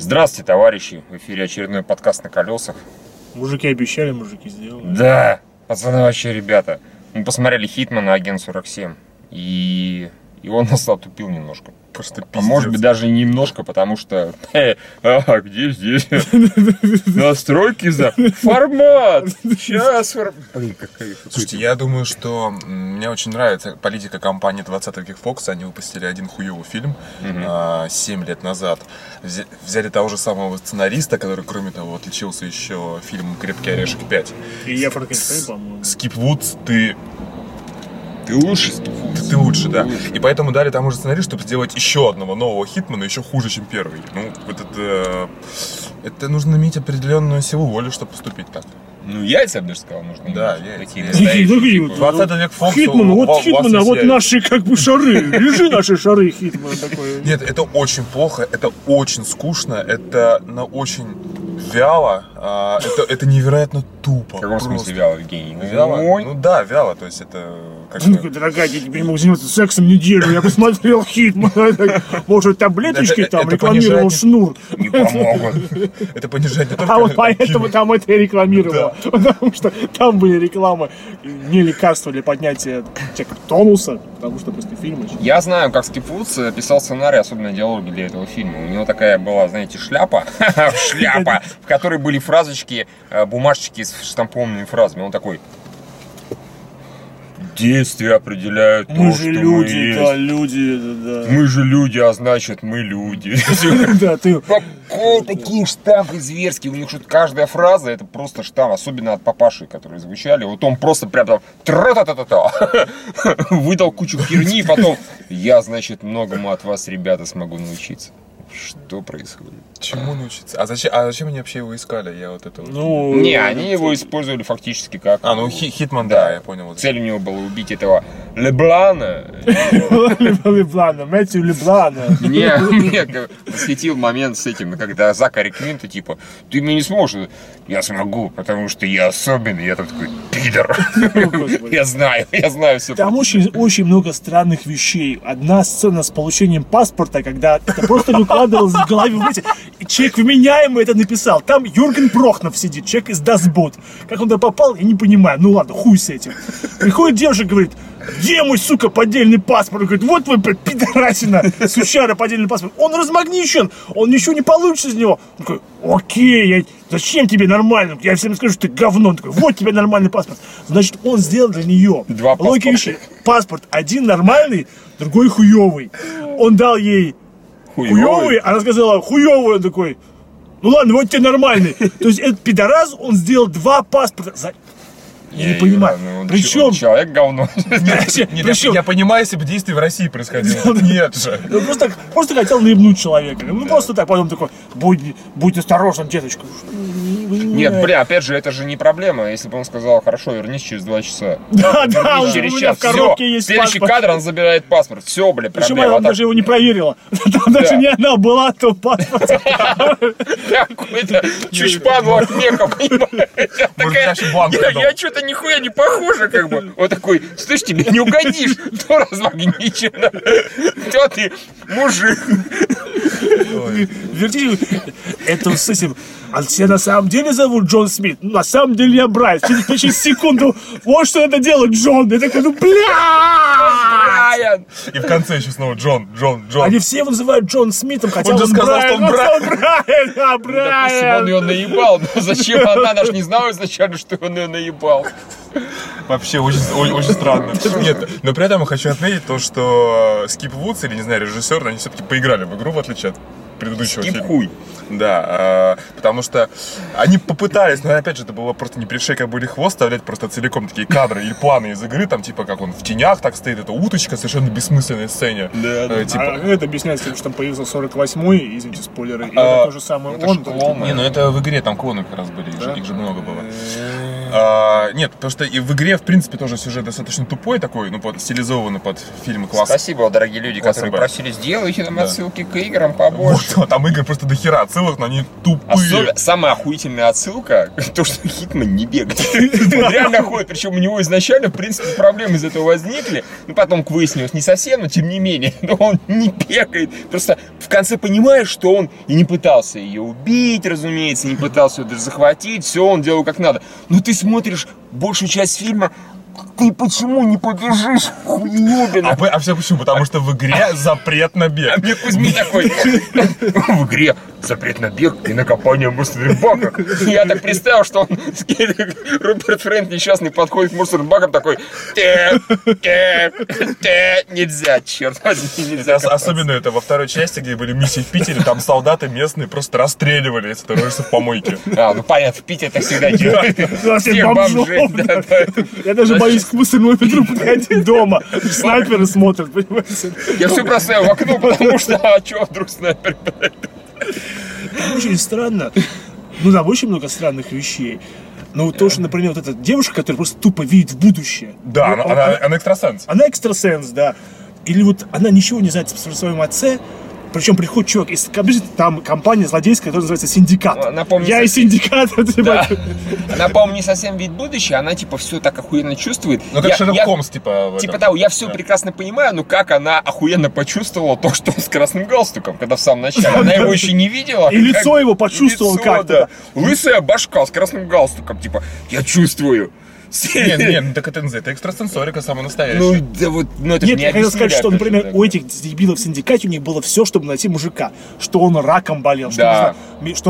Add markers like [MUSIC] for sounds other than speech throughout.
Здравствуйте, товарищи! В эфире очередной подкаст на колесах. Мужики обещали, мужики сделали. Да, пацаны вообще ребята. Мы посмотрели Хитмана Агент 47. И, и он нас отупил немножко. Просто А пиздец. может быть даже немножко, потому что... э, а, где здесь? [LAUGHS] Настройки за... Формат! Сейчас формат. Блин, какая... Слушайте, я думаю, что мне очень нравится политика компании 20 век Fox. Они выпустили один хуёвый фильм а, 7 лет назад. Взя- Взяли того же самого сценариста, который, кроме того, отличился еще фильмом «Крепкий орешек 5». И я Франкенштейн, по-моему. Скип Вудс, ты, Ты лучше, ты лучше, да. И поэтому дали тому же сценаристу, чтобы сделать еще одного нового Хитмана, еще хуже, чем первый. Ну, вот это... Это нужно иметь определенную силу воли, чтобы поступить так. Ну, яйца, я бы даже сказал, нужно. Да, иметь. яйца. Такие Яйца. настоящие, Такие, типа. ну, 20 век Fox. Хитман, вот Хитман, а вот наши как бы шары. Лежи наши шары, Хитман такой. Нет, это очень плохо, это очень скучно, это на очень вяло, а, это, это невероятно тупо. В каком просто. смысле вяло, Евгений? Вяло? Ой. Ну да, вяло, то есть это как Ну, бы- дорогая, я теперь не могу заниматься сексом неделю. Я посмотрел Хитман. [LAUGHS] Может, таблеточки там рекламировал Шнур. Не помогут. это понижает А вот поэтому там это и рекламировало. Потому что там были рекламы не лекарства для поднятия чек- тонуса, потому что после фильма Я знаю, как Скип Вудс писал сценарий, особенно диалоги для этого фильма. У него такая была, знаете, шляпа, [LAUGHS] шляпа, в которой были фразочки, э, бумажечки с штампованными фразами. Он такой, действия определяют то, Мы что же мы люди, да, есть. люди, да, Мы же люди, а значит мы люди. да. [LAUGHS] Да, ты [LAUGHS] Какой такие штампы зверские. У них что каждая фраза это просто штамп, особенно от папаши, которые звучали. Вот он просто прям там тра-та-та-та-та. [LAUGHS] выдал кучу херни, и потом я, значит, многому от вас, ребята, смогу научиться. Что происходит? Чему научиться? А зачем, а зачем они вообще его искали? Я вот это вот- Ну, Не, они его использовали фактически как... А, ну Хи- Хитман, да, я понял. Вот. Цель у него была убить этого Леблана. Леблана, Мэтью Леблана. Мне, мне восхитил момент с этим, когда Закари Квинта, типа, ты мне не сможешь. Я смогу, потому что я особенный. Я там такой, пидор. Я знаю, я знаю все. Там очень, очень много странных вещей. Одна сцена с получением паспорта, когда это просто [LAUGHS] выкладывалось в голове. Вы знаете, человек вменяемый это написал. Там Юрген Прохнов сидит, человек из Дасбот. Как он туда попал, я не понимаю. Ну ладно, хуй с этим. Приходит девушка, говорит, где мой, сука, поддельный паспорт? Он говорит, вот вы, блядь, пидорасина, сучара, поддельный паспорт. Он размагничен, он ничего не получится из него. Он такой, окей, я- зачем тебе нормально? Я всем скажу, что ты говно. Он такой, вот тебе нормальный паспорт. Значит, он сделал для нее. Два Логика паспорта. вещей. Паспорт один нормальный, другой хуёвый. Он дал ей хуёвый, она сказала хуёвый, он такой, ну ладно, вот тебе нормальный. [LAUGHS] То есть этот пидорас, он сделал два паспорта. Я не понимаю. ну, Причем, Человек говно. [LAUGHS] Причем, я понимаю, если бы действие в России происходило. Нет же. ну, просто, просто хотел наебнуть человека. Ну просто так, потом такой, будь, будь осторожен, деточка. Нет, бля, опять же, это же не проблема. Если бы он сказал, хорошо, вернись через два часа. [LAUGHS] Да, да, у Через меня час. в коробке Всё. есть Следующий паспорт. кадр, он забирает паспорт. Все, бля, проблема. она А так даже его не проверила. [LAUGHS] Там даже не она была, то паспорт. Какой-то чучпан в окне, понимаешь? Я Может, что-то нихуя не похожа, как бы. Вот такой, слышь, тебе не угодишь. Кто размагничено? Кто ты, мужик? Вертите, это с этим, а тебя на самом деле зовут Джон Смит? Ну, на самом деле я Брайс. Через, через секунду, вот что надо делать, Джон. Я такой, ну, бля! Брайан! И в конце еще снова Джон, Джон, Джон. Они все его называют Джон Смитом, хотя Он он, же сказал, что он Он Брайан. сказал Брайан, а, Допустим, он Брайан. ее наебал, но зачем она даже не знала изначально, что он ее наебал. Вообще очень, о- очень странно. Нет, но при этом я хочу отметить то, что Скип Вудс, или, не знаю, режиссер, они все-таки поиграли в игру, в отличие от предыдущего Скип фильма. хуй. Да, а, потому что они попытались, но опять же, это было просто не пришей, как были хвост вставлять просто целиком такие кадры или планы из игры, там типа как он в тенях так стоит, это уточка совершенно бессмысленной сцене. Да, да. Э, Типа, А это объясняется тем, что там появился 48-й, извините, спойлеры, и А, это то же самое он. не, ну это в игре там клоны как раз были, Да? их же много было. А, нет, потому что и в игре, в принципе, тоже сюжет достаточно тупой такой, ну, под, стилизованный под фильмы класс. Спасибо, дорогие люди, Класс которые РБ. просили, сделайте нам Да. отсылки к играм побольше. Вот, там игры просто до хера отсылок, но они тупые. Особенно, самая охуительная отсылка, то, что Хитман не бегает. [LAUGHS] Он реально ходит, причем у него изначально, в принципе, проблемы из этого возникли. Ну, потом выяснилось не совсем, но тем не менее, [LAUGHS] но он не бегает. Просто в конце понимаешь, что он и не пытался ее убить, разумеется, не пытался ее даже захватить, все он делал как надо. Но ты смотришь большую часть фильма, ты почему не побежишь, хуёбина? А, а все почему? Потому что в игре запрет на А бег. мне Кузьмин такой, [LAUGHS] в игре запрет на бег и накопание мусорных баков. Я так представил, что он, Роберт Фрэнк несчастный подходит к мусорным бакам такой, «Те, те, те, нельзя, черт возьми, нельзя. Ос- Особенно это во второй части, где были миссии в Питере, там солдаты местные просто расстреливали, если ты роешься в помойке. А, ну понятно, в Питере это всегда делают. Всех бомжей. Я даже боюсь к мусорному ведру подходить дома. Снайперы смотрят, понимаете? Я все бросаю в окно, потому что, а что, вдруг снайпер Очень странно. Ну, там очень много странных вещей. Ну, то, что, например, вот эта девушка, которая просто тупо видит в будущее. Да, Ну, она, она- она экстрасенс. Она экстрасенс, да. Или вот она ничего не знает о своем отце, причем приходит чувак из там компания злодейская, которая называется Синдикат. Напомню, Я из Синдиката, типа. Она, по-моему, не совсем вид будущее, она типа все так охуенно чувствует. Ну, как Я- Шерлок я- Холмс, типа. Типа того, я все Да. прекрасно понимаю, но как она охуенно почувствовала то, что он с красным галстуком, когда в самом начале. Она его еще не видела. И лицо его почувствовала Лицо, как-то. да. Лысая башка с красным галстуком. Типа, я чувствую. Нет, [LAUGHS] нет, ну так это, это экстрасенсорика самая настоящая. Ну, да вот, ну это Нет, не я хотел сказать, что, же, например, у этих дебилов в синдикате у них было все, чтобы найти мужика. Что он раком болел, что,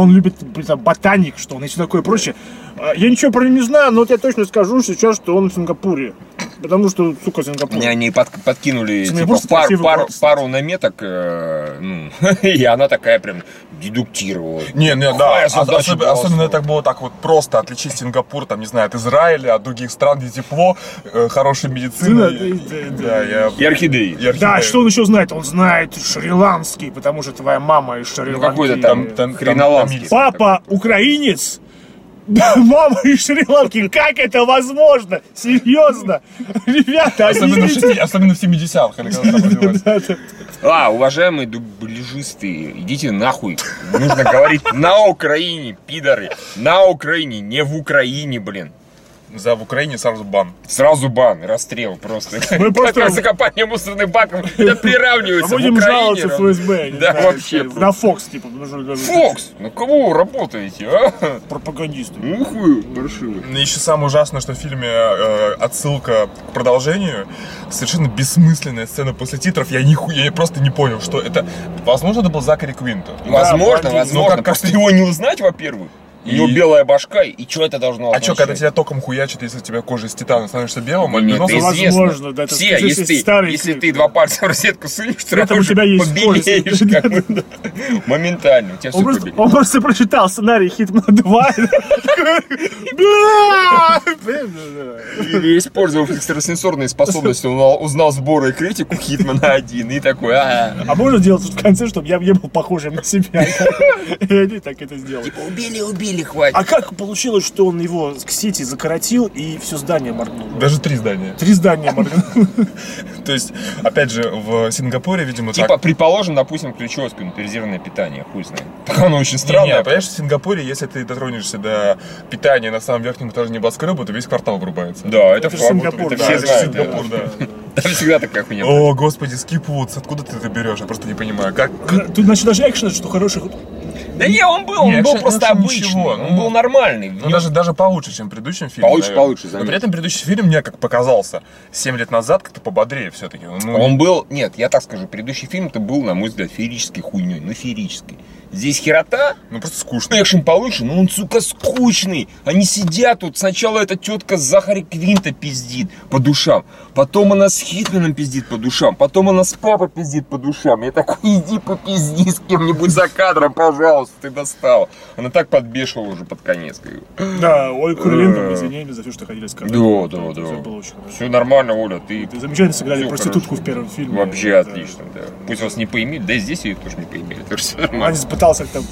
он любит там, ботаник, что он и все такое прочее. А, Я ничего про него не знаю, но вот я точно скажу сейчас, что он в Сингапуре. Потому что, сука, Сингапур. Мне они под- подкинули типа, пар- красивый пару, наметок, э, ну, [LAUGHS] и она такая прям дедуктировала. Не, не, да, ос- задача особенно, это было так вот просто отличить Сингапур, там, не знаю, от Израиля, от других стран, где тепло, э, хорошая медицина. Да, и- да, да, Да, я... И орхидеи. и орхидеи. Да, что он еще знает? Он знает шри-ланский, потому что твоя мама из Шри-Ланки. Ну, какой-то там, Там- там- там- Папа украинец, [LAUGHS] мама из Шри-Ланки. Как это возможно? Серьезно? Ребята, Особенно в, объясните. 60 особенно в 70-х, когда. [LAUGHS] А, уважаемые дублежисты, идите нахуй. Нужно говорить на Украине, пидоры. На Украине, не в Украине, блин. За в Украине сразу бан. Сразу бан, расстрел просто. Мы просто- закопание мусорных баков. Это А приравнивается в будем жаловаться в ФСБ. Да, вообще. На Фокс, типа. Фокс, на кого работаете, а? Пропагандисты. Ух вы, паршивый. Но еще самое ужасное, что в фильме э, отсылка к продолжению, совершенно бессмысленная сцена после титров. Я, ниху, я просто не понял, что это. Возможно, это был Закари Квинто. Возможно, возможно. Ну, как- Просто его не узнать, во-первых. У него И- белая башка, и что это должно А что, когда тебя током хуячит, если у тебя кожа из титана становишься белым, Ну, это возможно, да, это Все, если ты, старый если ты два пальца в розетку сунешь, сразу у тебя есть побелеешь, моментально, тебя Он просто, он просто прочитал сценарий Хитмана 2. Да! Или использовал экстрасенсорные способности, он узнал, сборы и критику Хитмана один и такой, а, А можно сделать в конце, чтобы я не был похожим на себя? И они так это сделали. типа, убили, убили, хватит. А как получилось, что он его к сети закоротил и все здание моргнуло? Даже три здания. Три здания моргнуло. [LAUGHS] То есть, опять же, в Сингапуре, видимо, Типа, предположим, допустим, ключевое спинтеризированное питание, хуй знает. [LAUGHS] Так оно очень странное. понимаешь, в Сингапуре, если ты дотронешься до питания на самом верхнем этаже небоскреба, то весь квартал врубается. Да, это. Сингапур, Это да, все знают. Сингапур, да. [LAUGHS] Там всегда такая хуйня. О, господи, Woods, откуда ты это берешь? Я просто не понимаю. Как? Тут, значит, даже экшен, что хороших... Да не, он был, Не, он был экшен- просто обычный, ничего, он ну, был нормальный. Ну, даже, даже получше, чем в предыдущем фильме. Получше, наверное. получше, Но заметь. при этом предыдущий фильм мне, как показался, 7 лет назад как-то пободрее все-таки. Ну, Он был, нет, я так скажу, предыдущий фильм это был, на мой взгляд, феерической хуйней, ну феерической. Здесь херота, ну, просто скучно. экшен получше, но он, сука, скучный. Они сидят тут, сначала эта тетка с Захари Квинта пиздит по душам, потом она с Хитманом пиздит по душам, потом она с папой пиздит по душам. Я такой, иди попизди с кем-нибудь за кадром, пожалуйста, ты достал. Она так подбешивала уже под конец. как бы. Да, Ой, Курлин, извиняюсь за все, что хотели сказать. Да, да, да. было очень хорошо. Все нормально, Оля, ты Ты замечательно сыграли проститутку в первом фильме. вообще Да. отлично, да. Пусть вас не поимели, да и здесь ее тоже не поимели, что всё нормально. Анис пытался как-то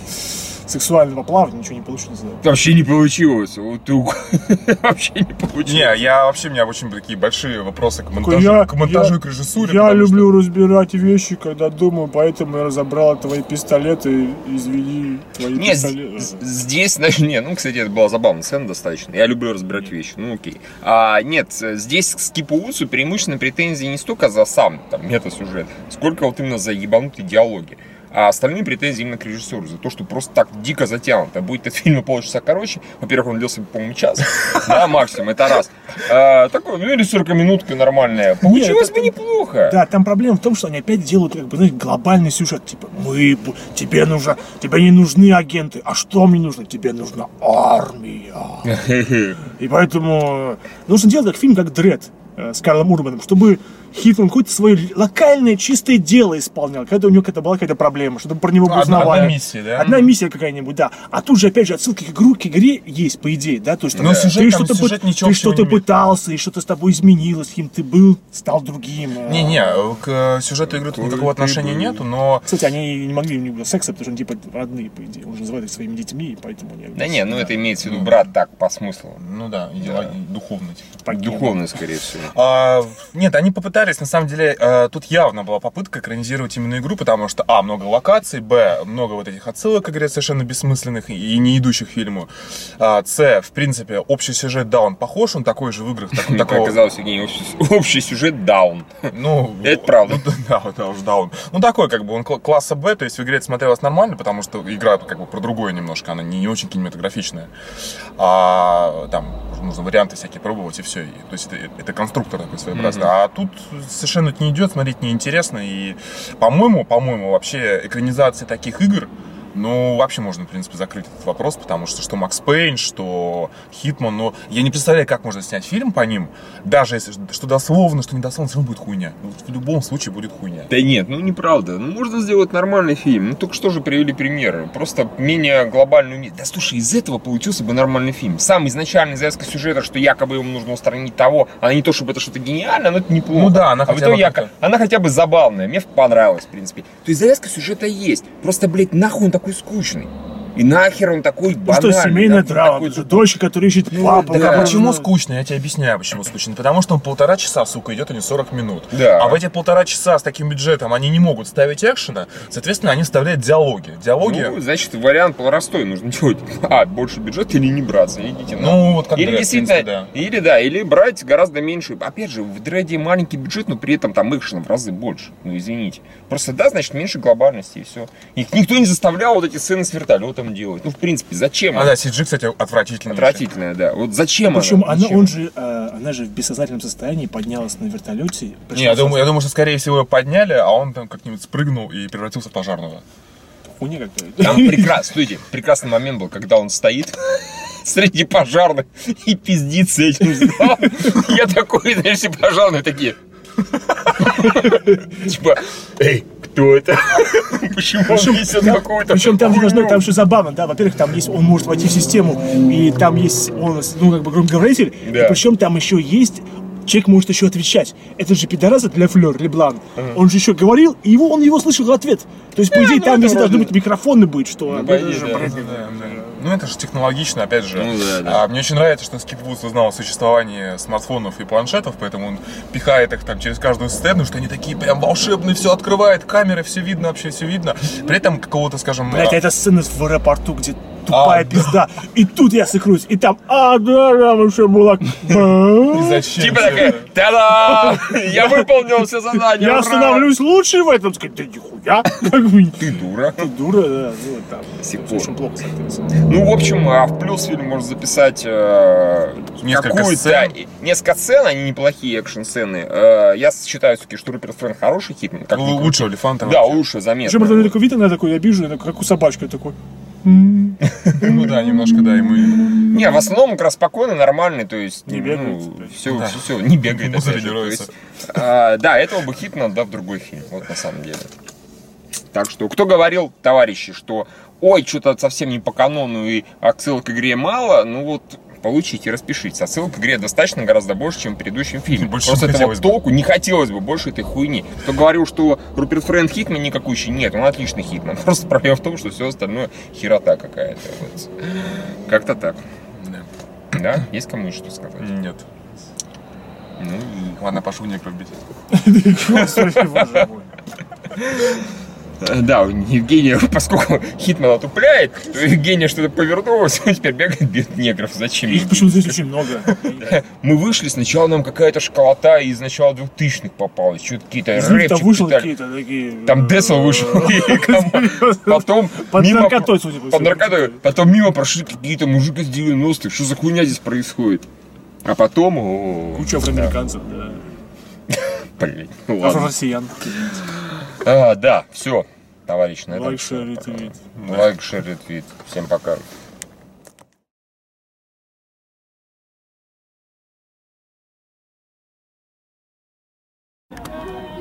сексуального плавания, ничего не получилось. да. Вообще не получилось. Вот ты [LAUGHS] Вообще не получилось. Не, я вообще, у меня очень такие большие вопросы к монтажу, я- к монтажу я- и к режиссуре. Я люблю разбирать вещи, когда думаю, поэтому я разобрал твои пистолеты. Извини, твои Нет, пистолеты. здесь, [LAUGHS] значит, нет, ну, кстати, это была забавная сцена достаточно. Я люблю разбирать вещи, ну, окей. А, нет, э, здесь к Скипу преимущественно претензии не столько за сам там, метасюжет, сколько вот именно за ебанутые диалоги. А остальные претензии именно к режиссеру за то, что просто так дико затянуто. Будет этот [LAUGHS] фильм полчаса короче. Во-первых, он длился, по-моему, час. [LAUGHS] Да, максимум, это раз. А, такой, ну или 40 минутка нормальная. [LAUGHS] Получилось бы неплохо. Да, там проблема в том, что они опять делают, как бы, знаешь, глобальный сюжет. Типа, мы, тебе нужно, тебе не нужны агенты. А что мне нужно? Тебе нужна армия. И поэтому нужно делать как фильм, как Дред с Карлом Урбаном, чтобы Хитман какое-то свое локальное чистое дело исполнял, когда у него какая-то была какая-то проблема, чтобы про него Одна- узнавали. одна миссия, да? Одна миссия какая-нибудь, да. А тут же, опять же, отсылки к, игру, к игре есть, по идее, да? То есть, Но там, сюжет ты там- что-то, сюжет ничего ты общего что-то пытался, и что-то с тобой изменилось, кем ты был, стал другим. э. Не-не, к сюжету игры тут никакого отношения нету, но Кстати, они не могли у них было секса, потому что они типа родные, по идее. Он же называет их своими детьми, и поэтому они... Да не, ну это имеется в виду брат так, по смыслу. ну да, идеально, духовно типа. Духовный, скорее всего. А, нет, они попытались, на самом деле, э, тут явно была попытка экранизировать именно игру, потому что, а, много локаций, б, много вот этих отсылок к игре совершенно бессмысленных и не идущих к фильму, а, с, в принципе, общий сюжет, да, он похож, он такой же в играх, так- [LAUGHS] Мне такого, показалось, Евгений, общий, общий сюжет даун. ну, [LAUGHS] Это правда. ну, [LAUGHS] да, да, уж да, он, ну, такой, как бы, он кл- класса Б, то есть в игре это смотрелось нормально, потому что игра, как бы, про другое немножко, она не, не очень кинематографичная, а, там, нужно варианты всякие пробовать, и все, то есть это, это конструктор такой своеобразный, а тут совершенно это не идет, смотреть неинтересно, и, по-моему, по-моему, вообще экранизация таких игр, ну, вообще можно, в принципе, закрыть этот вопрос, потому что что Макс Пейн, что Хитман, но я не представляю, как можно снять фильм по ним, даже если что дословно, что недословно, все равно будет хуйня. Ну, В любом случае будет хуйня. Да нет, ну неправда. Ну можно сделать нормальный фильм. Ну только что же привели примеры. Просто менее глобальную. Да слушай, из этого получился бы нормальный фильм. Сам изначальный завязка сюжета, что якобы ему нужно устранить того, а не то, чтобы это что-то гениальное, но это неплохо. Ну да, она а хотя бы яко- она хотя бы забавная. Мне понравилась, в принципе. То есть завязка сюжета есть. Просто, блядь, нахуй он такой скучный. И нахер он такой Ну банальный. что, семейная драма. такой это же дочь, которая ищет папу. Так Да. а почему скучно? Я тебе объясняю, почему скучно. Потому что он полтора часа, сука, идет, а не 40 минут. Да. А в эти полтора часа с таким бюджетом они не могут ставить экшена, соответственно, они вставляют диалоги. Диалоги, Ну, значит, вариант простой. Нужно делать, [LAUGHS] а, больше бюджет или не браться. Идите на. ну, вот как или Дред, в действительно, принципе, да. или да, или брать гораздо меньше. Опять же, в дреде маленький бюджет, но при этом там экшена в разы больше. Ну, извините. Просто да, значит, меньше глобальности и все. Их никто не заставлял вот эти сцены с вертолетом делать. Ну, в принципе, зачем? А она? да, CG, кстати, отвратительный. Отвратительная, да. Вот зачем Причем она? она, Зачем? он же, э, она же в бессознательном состоянии поднялась на вертолете. Не, я думаю, я думаю, что скорее всего его подняли, а он там как-нибудь спрыгнул и превратился в пожарного. Хуйня какая-то. Там прекрасный, стойте, прекрасный момент был, когда он стоит [LAUGHS] среди пожарных и пиздит с этим. Я такой, знаешь, все пожарные такие. [LAUGHS] Типа, эй, кто это? [LAUGHS] Почему он несет какую-то Причем там же должно, там же забавно, да, во-первых, там есть, он может войти в систему, и там есть, он, ну, как бы громкоговоритель, Да. и причем там еще есть Человек может еще отвечать. Это же пидорас, Ле Флер, Леблан. Он же еще говорил, и его, он его слышал в ответ. То есть, по идее, ну, там везде должны быть микрофоны быть, что... Ну, же, да. Да, да. Ну, это же технологично, опять же. Ну, да, да. А, мне очень нравится, что Скип Вудс узнал о существовании смартфонов и планшетов, поэтому он пихает их там через каждую сцену, что они такие прям волшебные, все открывает, камеры, все видно, вообще все видно. При этом какого-то, скажем... Блять, а, это сцена в аэропорту, где тупая А, да. пизда. И тут я сыкрусь, и там, а, да, да, вообще было... [LAUGHS] зачем Типа такая, та-да! Я выполнил все задания. Я ура!» становлюсь лучше в этом. Сказать, да нихуя. Как бы, Ты дура. ты дура, да, ну, там. Очень плохо с актрисой. Ну, в общем, а в плюс фильм может записать э, Несколько какую-то- сцен. несколько сцен, они неплохие экшн-сцены. Э, я считаю, все-таки, что Руперт Френд хороший хитман. Как ни Л- крути. Лучше Олифанта. Да, вообще. лучше, заметно. Причем, я такой вид, она такой, я вижу, я такой, как у собачки, я такой. Ну да, немножко, да, ему... Не, в основном как раз спокойный, нормальный, то есть... Не бегает, Ну, блядь. все, Да. все, все, не бегает. Музыка опять же, то тренируется. есть, а, Да, этого бы Хитман да, в другой фильм, вот на самом деле. Так что, кто говорил, товарищи, что ой, что-то совсем не по канону и отсылок к игре мало, ну вот, получите, распишитесь. Ссылок к игре достаточно гораздо больше, чем в предыдущем фильме. Больше, Просто этого бы. толку не хотелось бы больше этой хуйни. Кто говорил, что Руперт Фрэнд Хитман никакущий, нет, он отличный Хитман. [LAUGHS] Просто проблема в том, что все остальное херота какая-то. Вот. Как-то так. Да. Да? Есть кому что сказать? Нет. Ну, и- Ладно, пошел не побить. Господи, боже мой. Э, Да, у Евгения, [LAUGHS] поскольку Хитман отупляет, то Евгения что-то повернулась, [LAUGHS] он теперь бегает, бьет негров. Зачем? Их ей? почему-то здесь очень много. Мы вышли, сначала нам какая-то школота из начала 2000-х попалась. Что-то какие-то них там вышел какие-то такие... Там Десел вышел. [LAUGHS] и кому- Потом Под наркотой, судя по Под наркотой. Потом мимо прошли какие-то мужики из 90-х. Что за хуйня здесь происходит? А потом... Куча да, афроамериканцев, да. Блин, ну ладно. Афро-россиян. А, да, все, товарищ, на этом Лайк, share, ретвит. Лайк, share, ретвит. Всем пока.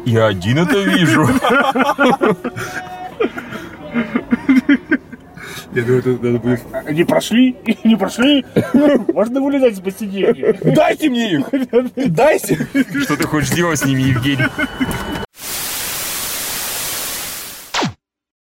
Я один это вижу. [LAUGHS] Я думаю, это надо будет... Не прошли? [LAUGHS] Не прошли? Можно вылезать из сиденья. Дайте мне их! [LAUGHS] Дайте! Что ты хочешь делать с ними, Евгений?